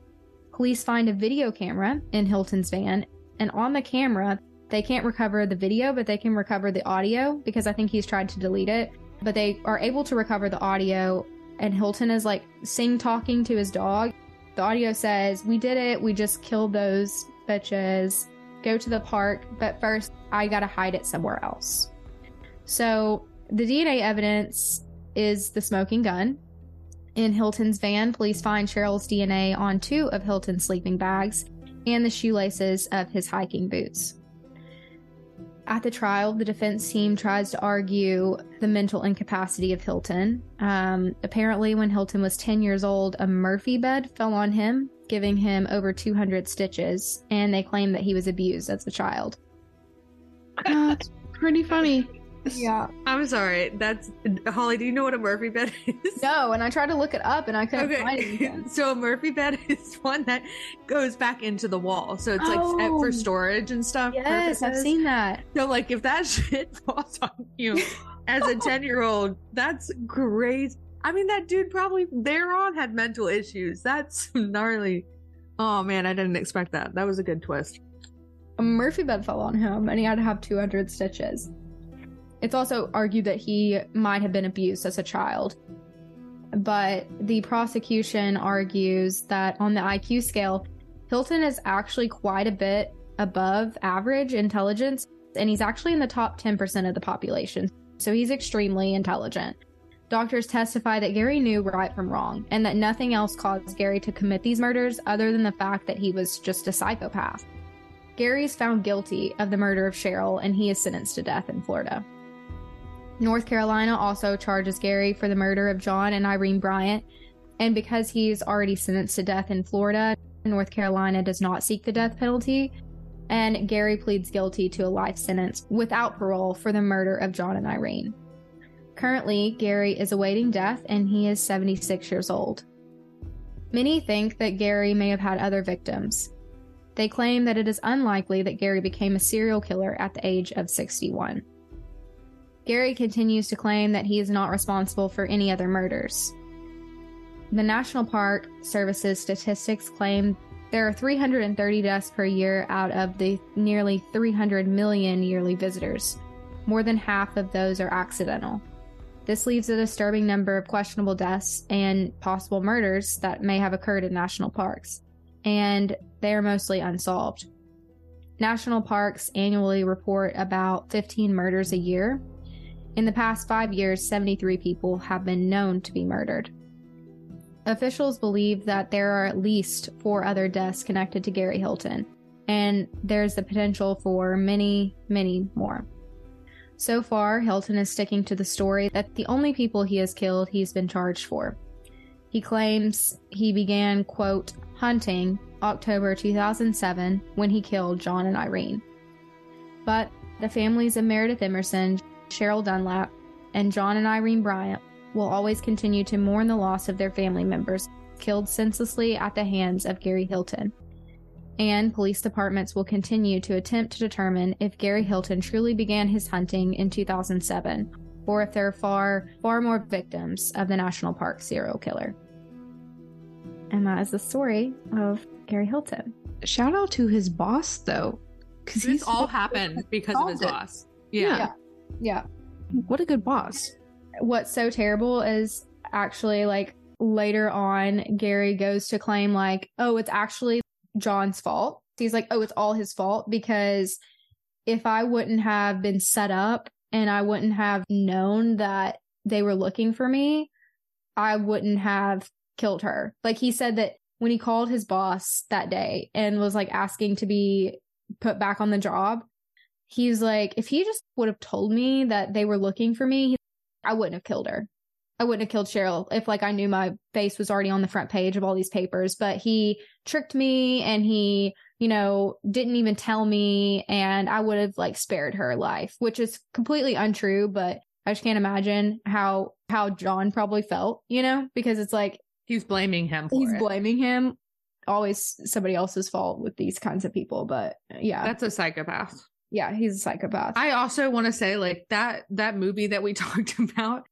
Police find a video camera in Hilton's van, and on the camera, they can't recover the video, but they can recover the audio because I think he's tried to delete it. But they are able to recover the audio, and Hilton is like sing talking to his dog. The audio says, We did it. We just killed those bitches. Go to the park, but first, I gotta hide it somewhere else. So, the DNA evidence is the smoking gun. In Hilton's van, police find Cheryl's DNA on two of Hilton's sleeping bags and the shoelaces of his hiking boots. At the trial, the defense team tries to argue the mental incapacity of Hilton. Um, apparently, when Hilton was 10 years old, a Murphy bed fell on him, giving him over 200 stitches, and they claim that he was abused as a child. That's pretty funny. Yeah. I'm sorry. That's Holly. Do you know what a Murphy bed is? No, and I tried to look it up and I couldn't find anything. so a Murphy bed is one that goes back into the wall. So it's like set Oh. for storage and stuff. Yes, I've seen that. So like if that shit falls on you as a 10 year old, that's great. I mean, that dude probably thereon had mental issues. That's gnarly. Oh man, I didn't expect that. That was a good twist. A Murphy bed fell on him and he had to have 200 stitches. It's also argued that he might have been abused as a child. But the prosecution argues that on the IQ scale, Hilton is actually quite a bit above average intelligence, and he's actually in the top 10% of the population. So he's extremely intelligent. Doctors testify that Gary knew right from wrong, and that nothing else caused Gary to commit these murders other than the fact that he was just a psychopath. Gary is found guilty of the murder of Cheryl, and he is sentenced to death in Florida. North Carolina also charges Gary for the murder of John and Irene Bryant, and because he's already sentenced to death in Florida, North Carolina does not seek the death penalty, and Gary pleads guilty to a life sentence without parole for the murder of John and Irene. Currently, Gary is awaiting death and he is 76 years old. Many think that Gary may have had other victims. They claim that it is unlikely that Gary became a serial killer at the age of 61. Gary continues to claim that he is not responsible for any other murders. The National Park Service's statistics claim there are 330 deaths per year out of the nearly 300 million yearly visitors. More than half of those are accidental. This leaves a disturbing number of questionable deaths and possible murders that may have occurred in national parks, and they are mostly unsolved. National parks annually report about 15 murders a year. In the past five years, 73 people have been known to be murdered. Officials believe that there are at least four other deaths connected to Gary Hilton, and there's the potential for many, many more. So far, Hilton is sticking to the story that the only people he has killed he's been charged for. He claims he began, quote, hunting October 2007 when he killed John and Irene. But the families of Meredith Emerson, Cheryl Dunlap, and John and Irene Bryant will always continue to mourn the loss of their family members killed senselessly at the hands of Gary Hilton. And police departments will continue to attempt to determine if Gary Hilton truly began his hunting in 2007 or if there are far, far more victims of the National Park serial killer. And that is the story of Gary Hilton. Shout out to his boss though. Because this all happened because of his it. boss. Yeah. yeah. Yeah. What a good boss. What's so terrible is actually like later on, Gary goes to claim, like, oh, it's actually John's fault. He's like, oh, it's all his fault because if I wouldn't have been set up and I wouldn't have known that they were looking for me, I wouldn't have killed her. Like he said that when he called his boss that day and was like asking to be put back on the job, he's like, if he just would have told me that they were looking for me, I wouldn't have killed her. I wouldn't have killed Cheryl if like I knew my face was already on the front page of all these papers, but he tricked me and he, you know, didn't even tell me and I would have like spared her life, which is completely untrue, but I just can't imagine how how John probably felt, you know, because it's like he's blaming him he's it. blaming him. Always somebody else's fault with these kinds of people, but yeah. That's a psychopath. Yeah, he's a psychopath. I also want to say like that that movie that we talked about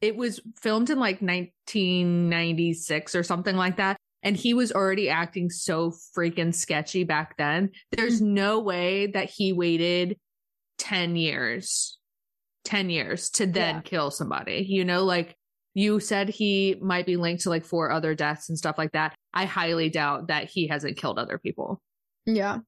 it was filmed in like 1996 or something like that. And he was already acting so freaking sketchy back then. There's mm-hmm. no way that he waited 10 years, 10 years to then yeah. kill somebody. You know, like you said he might be linked to like four other deaths and stuff like that. I highly doubt that he hasn't killed other people. Yeah.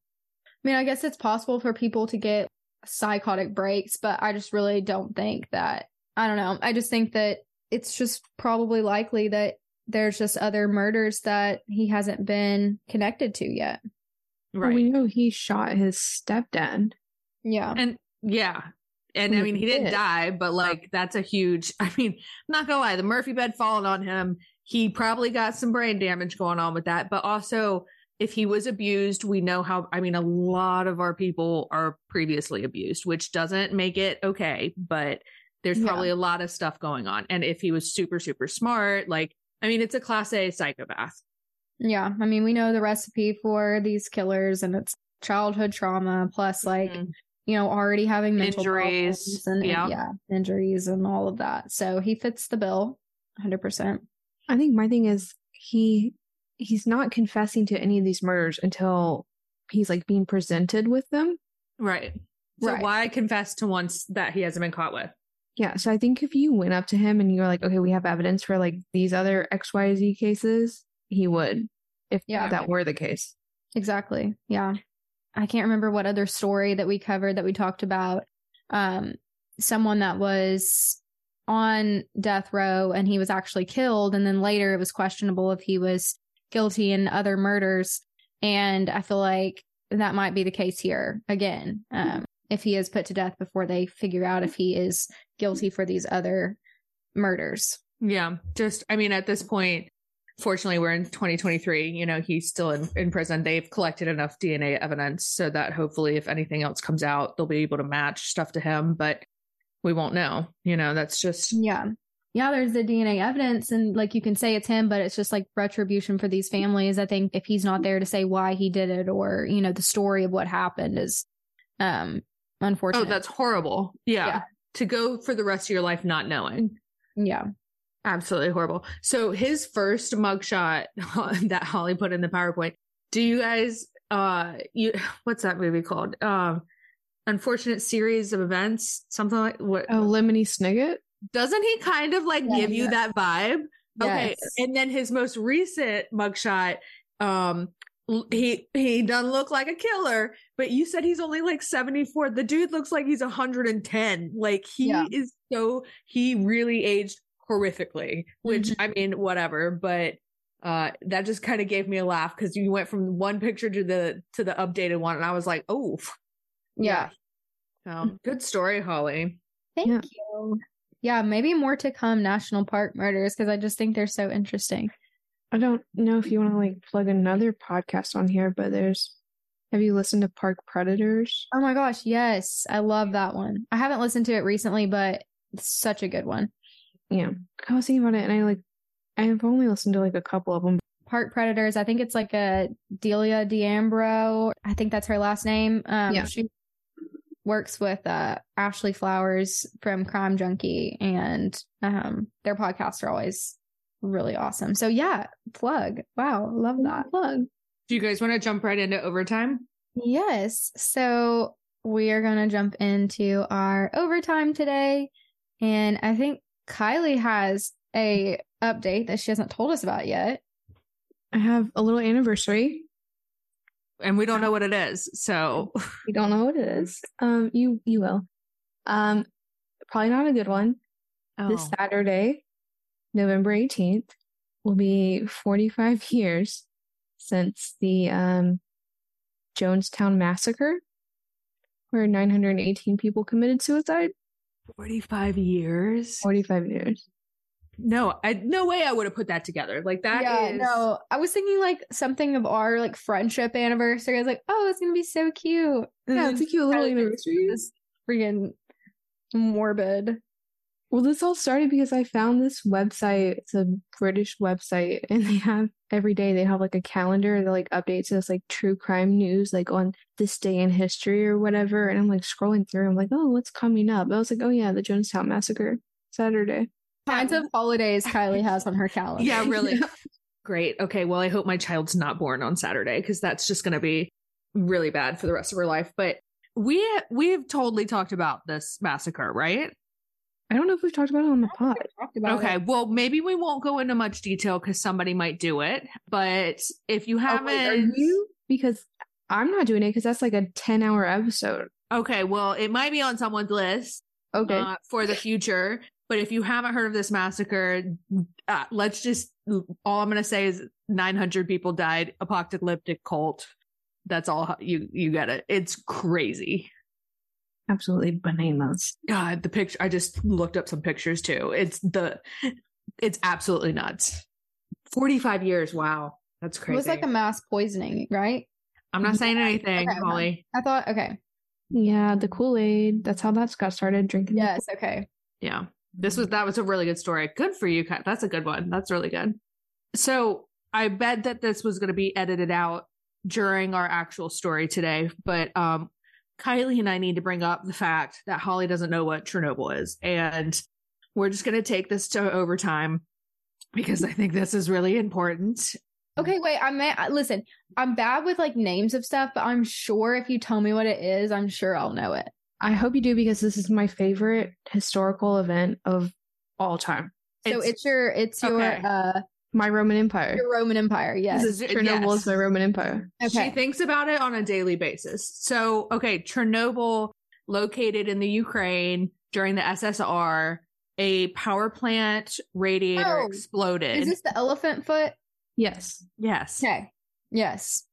I mean, I guess it's possible for people to get psychotic breaks, but I just really don't think that I don't know. I just think that it's just probably likely that there's just other murders that he hasn't been connected to yet. Right. Well, we know he shot his stepdad. Yeah. And yeah. And I mean, he didn't die, but like that's a huge, I mean, I'm not gonna lie, the Murphy bed falling on him, he probably got some brain damage going on with that. But also, if he was abused, we know how, I mean, a lot of our people are previously abused, which doesn't make it okay, but there's yeah. probably a lot of stuff going on. And if he was super, super smart, like, I mean, it's a class A psychopath. Yeah. I mean, we know the recipe for these killers and it's childhood trauma plus like, mm-hmm. you know, already having mental injuries and yeah. yeah, injuries and all of that. So he fits the bill 100%. I think my thing is he he's not confessing to any of these murders until he's like being presented with them. Right. So right. why confess to ones that he hasn't been caught with? Yeah. So I think if you went up to him and you were like, okay, we have evidence for like these other XYZ cases, he would, if yeah. that were the case. Exactly. Yeah. I can't remember what other story that we covered that we talked about. Um, someone that was on death row and he was actually killed. And then later it was questionable if he was guilty in other murders. And I feel like that might be the case here again. Um, if he is put to death before they figure out if he is guilty for these other murders. Yeah. Just, I mean, at this point, fortunately, we're in 2023. You know, he's still in, in prison. They've collected enough DNA evidence so that hopefully, if anything else comes out, they'll be able to match stuff to him, but we won't know. You know, that's just. Yeah. Yeah, there's the DNA evidence, and like you can say it's him, but it's just like retribution for these families. I think if he's not there to say why he did it or, you know, the story of what happened is um Unfortunately. Oh, that's horrible. Yeah. yeah. To go for the rest of your life not knowing. Yeah. Absolutely horrible. So his first mugshot that Holly put in the PowerPoint. Do you guys uh you what's that movie called? Um Unfortunate Series of Events, something like what Oh, Lemony Snicket? Doesn't he kind of like yeah, give you that vibe? Yes. Okay. And then his most recent mugshot um he he doesn't look like a killer but you said he's only like 74 the dude looks like he's 110 like he yeah. is so he really aged horrifically which mm-hmm. i mean whatever but uh that just kind of gave me a laugh because you went from one picture to the to the updated one and i was like oh yeah, yeah. Um, good story holly thank yeah. you yeah maybe more to come national park murders because i just think they're so interesting I don't know if you want to like plug another podcast on here, but there's have you listened to Park Predators? Oh my gosh, yes. I love that one. I haven't listened to it recently, but it's such a good one. Yeah. I was thinking about it and I like I have only listened to like a couple of them. Park Predators, I think it's like a Delia D'Ambra. I think that's her last name. Um yeah. she works with uh Ashley Flowers from Crime Junkie and um their podcasts are always really awesome. So yeah, plug. Wow, love that. Plug. Do you guys want to jump right into overtime? Yes. So we are going to jump into our overtime today. And I think Kylie has a update that she hasn't told us about yet. I have a little anniversary. And we don't know what it is. So we don't know what it is. Um, you you will. Um, probably not a good one. This Oh. Saturday, November eighteenth, will be forty five years since the um Jonestown massacre, where nine hundred eighteen people committed suicide. 45 years. Forty five years. No, I no way I would have put that together. Like that yeah, is- no, I was thinking like something of our like friendship anniversary. I was like, oh, it's gonna be so cute. And Yeah, it's a cute little anniversary. This freaking morbid. Well, this all started because I found this website. It's a British website, and they have every day they have like a calendar that like updates this like true crime news, like on this day in history or whatever. And I'm like scrolling through. I'm like, oh, what's coming up? I was like, oh yeah, the Jonestown massacre, Saturday. Kinds of holidays Kylie has on her calendar. Yeah, really. Great. Okay. Well, I hope my child's not born on Saturday because that's just going to be really bad for the rest of her life. But we we've totally talked about this massacre, right? I don't know if we've talked about it on the pod. About Okay. it. Well, maybe we won't go into much detail because somebody might do it. But if you Oh, haven't, wait, are you? Because I'm not doing it because that's like a 10 hour episode. okay. Well, it might be on someone's list. Okay. uh, for the future. But if you haven't heard of this massacre, uh, let's just all I'm going to say is 900 people died. Apocalyptic cult. That's all you you get it. It's crazy. Absolutely bananas. God, the picture. I just looked up some pictures too. It's the. It's absolutely nuts. 45 years. Wow, that's crazy. It was like a mass poisoning, right? I'm not saying anything, Okay, Holly. I thought, okay. Yeah, the Kool Aid. That's how that's got started drinking. the Yes, okay. Yeah. This was that was a really good story. Good for you. That's a good one. That's really good. So I bet that this was going to be edited out during our actual story today, but um Kylie and I need to bring up the fact that Holly doesn't know what Chernobyl is. And we're just going to take this to overtime because I think this is really important. Okay, wait. I may listen. I'm bad with like names of stuff, but I'm sure if you tell me what it is, I'm sure I'll know it. I hope you do because this is my favorite historical event of all time. So It's- it's, your it's your uh My Roman Empire. your Roman Empire. Yes. This is- Chernobyl yes. is my Roman Empire. She thinks about it on a daily basis. So, okay, Chernobyl, located in the Ukraine during the SSR, a power plant radiator Oh, exploded. Is this the elephant foot? Yes. yes. Okay. Yes.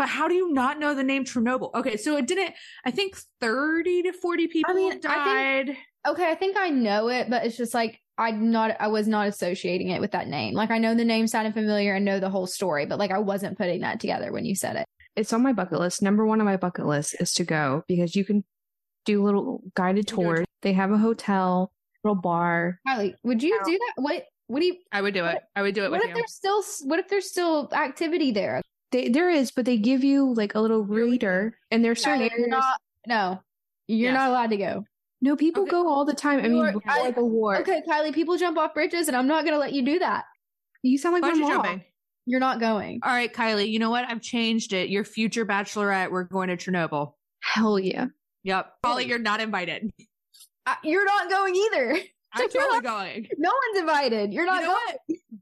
But how do you not know the name Chernobyl? Okay, so it didn't, I think 30 to 40 people mean, I died. Okay, I think I know it, but it's just like I not I was not associating it with that name. Like I know the name sounded familiar and know the whole story, but like I wasn't putting that together when you said it. It's on my bucket list. Number one on my bucket list is to go because you can do little guided You can do a tours. They have a hotel, little bar. Kylie, would you do that? What what do you I would do it. I would do it what with if you. there's still what if there's still activity there? They, there is, but they give you like a little reader, and there's certain Kylie, you're areas. not no. You're Yes. not allowed to go. no, people Okay. go all the time. I You mean, are- before I- the war. Okay, Kylie, people jump off bridges and I'm not gonna let you do that. You sound like my Bungee mom. jumping. You're not going. All right, Kylie, you know what? I've changed it. Your future bachelorette, we're going to Chernobyl. Hell yeah. Yep. Holly, you're not invited. Uh, you're not going either. I'm totally going. No one's invited. You're not You know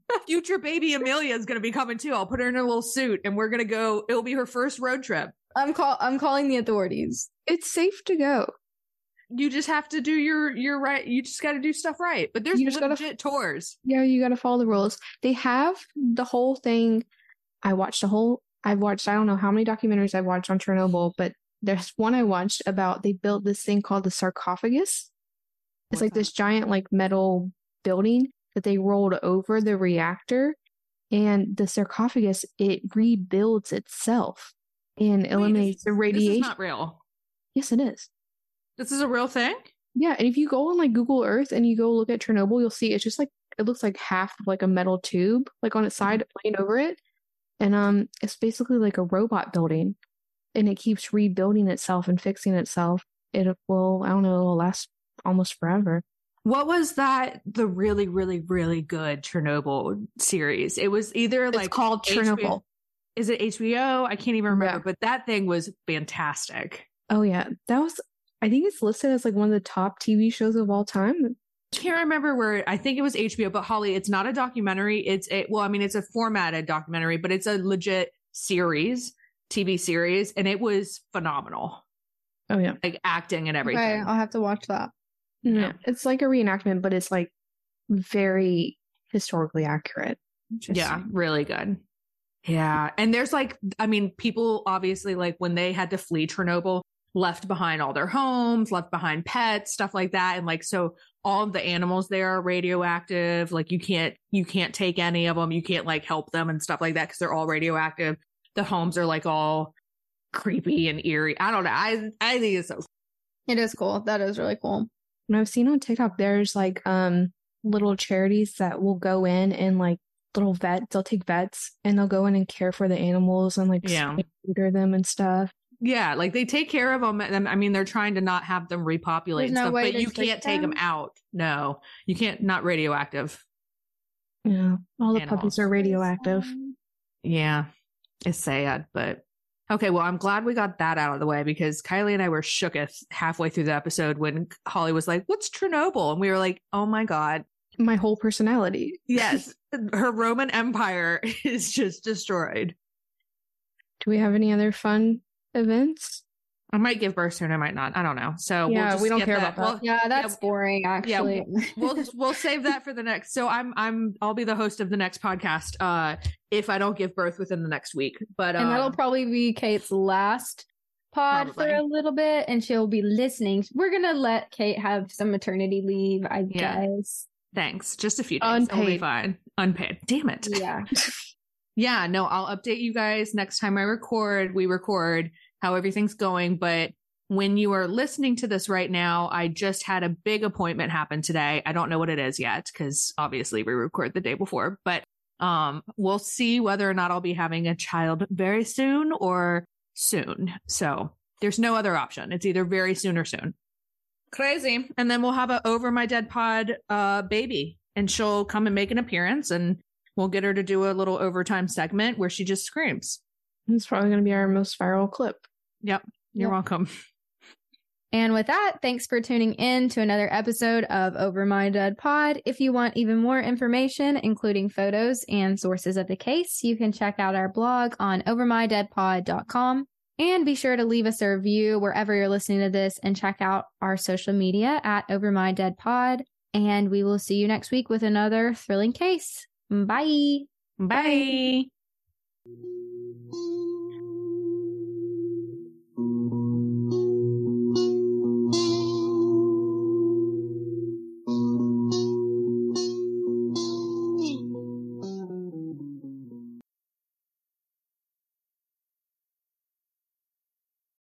going. Future baby Amelia is going to be coming too. I'll put her in a little suit and we're going to go. It'll be her first road trip. I'm call I'm calling the authorities. It's safe to go. You just have to do your your right. You just got to do stuff right. But there's You just gotta- legit tours. Yeah, you got to follow the rules. They have the whole thing. I watched a whole. I've watched. I don't know how many documentaries I've watched on Chernobyl, but there's one I watched about they built this thing called the sarcophagus. It's like that? this giant like metal building that they rolled over the reactor, and the sarcophagus it rebuilds itself and eliminates the radiation. This is not real. yes, it is. This is a real thing. Yeah, and if you go on like Google Earth and you go look at Chernobyl, you'll see it's just like it looks like half of like a metal tube, like on its side, laying over it, and um, it's basically like a robot building, and it keeps rebuilding itself and fixing itself. It will, I don't know, it'll last almost forever. What was that? The really, really, really good Chernobyl series. It was either It's like called HBO Chernobyl. Is it HBO? I can't even remember, Yeah. but that thing was fantastic. Oh yeah, that was. I think it's listed as like one of the top TV shows of all time. I can't remember where I think it was HBO, but Holly, it's not a documentary. It's a well, I mean, it's a formatted documentary, but it's a legit series, TV series, and it was phenomenal. Oh yeah, Like acting and everything. Okay, I'll have to watch that. Yeah. It's like a reenactment, but it's like very historically accurate. Yeah, really good. Yeah. And there's like, I mean, people obviously, like when they had to flee Chernobyl, left behind all their homes, left behind pets, stuff like that. And like, so all of the animals there are radioactive. Like you can't, you can't take any of them. You can't like help them and stuff like that because they're all radioactive. The homes are like all creepy and eerie. I don't know. I, I think it's so It is cool. That is really cool. And I've seen on TikTok there's like um little charities that will go in and like little vets. They'll take vets and they'll go in and care for the animals and like Yeah. spay neuter them and stuff. Yeah, like they take care of them. I mean, they're trying to not have them repopulate and no stuff, way but you can't take them them? out. No, you can't. Not radioactive. Yeah, all the Animals. puppies are radioactive. Yeah, it's sad, but okay. Well, I'm glad we got that out of the way because Kylie and I were shooketh halfway through the episode when Holly was like, "What's Chernobyl?" and we were like, "Oh my god, My whole personality. yes, her Roman Empire is just destroyed." Do we have any other fun events? I might give birth soon. I might not. I don't know. So we'll Yeah, just we don't skip care about that. Well, Yeah, that's boring actually. yeah, we'll we'll save that for the next. So I'm I'm I'll be the host of the next podcast. Uh, if I don't give birth within the next week, but and that'll um, probably be Kate's last pod for a little bit and she'll be listening. We're gonna let Kate have some maternity leave, I Yeah. guess. thanks. Just a few days. It'll be Unpaid. fine. Unpaid. Damn it. Yeah. yeah, no, I'll update you guys next time I record. We record how everything's going. But when you are listening to this right now, I just had a big appointment happen today. I don't know what it is yet because obviously we record the day before, but um, we'll see whether or not I'll be having a child very soon or soon. So there's no other option. It's either very soon or soon. Crazy. And then we'll have a over my dead pod uh baby and she'll come and make an appearance and we'll get her to do a little overtime segment where she just screams. It's probably going to be our most viral clip. Yep. You're Yep. welcome. And with that, thanks for tuning in to another episode of Over My Dead Pod. If you want even more information, including photos and sources of the case, you can check out our blog on overmydeadpod.com. And be sure to leave us a review wherever you're listening to this and check out our social media at Over My Dead Pod. And we will see you next week with another thrilling case. Bye. Bye. Bye. Thank you.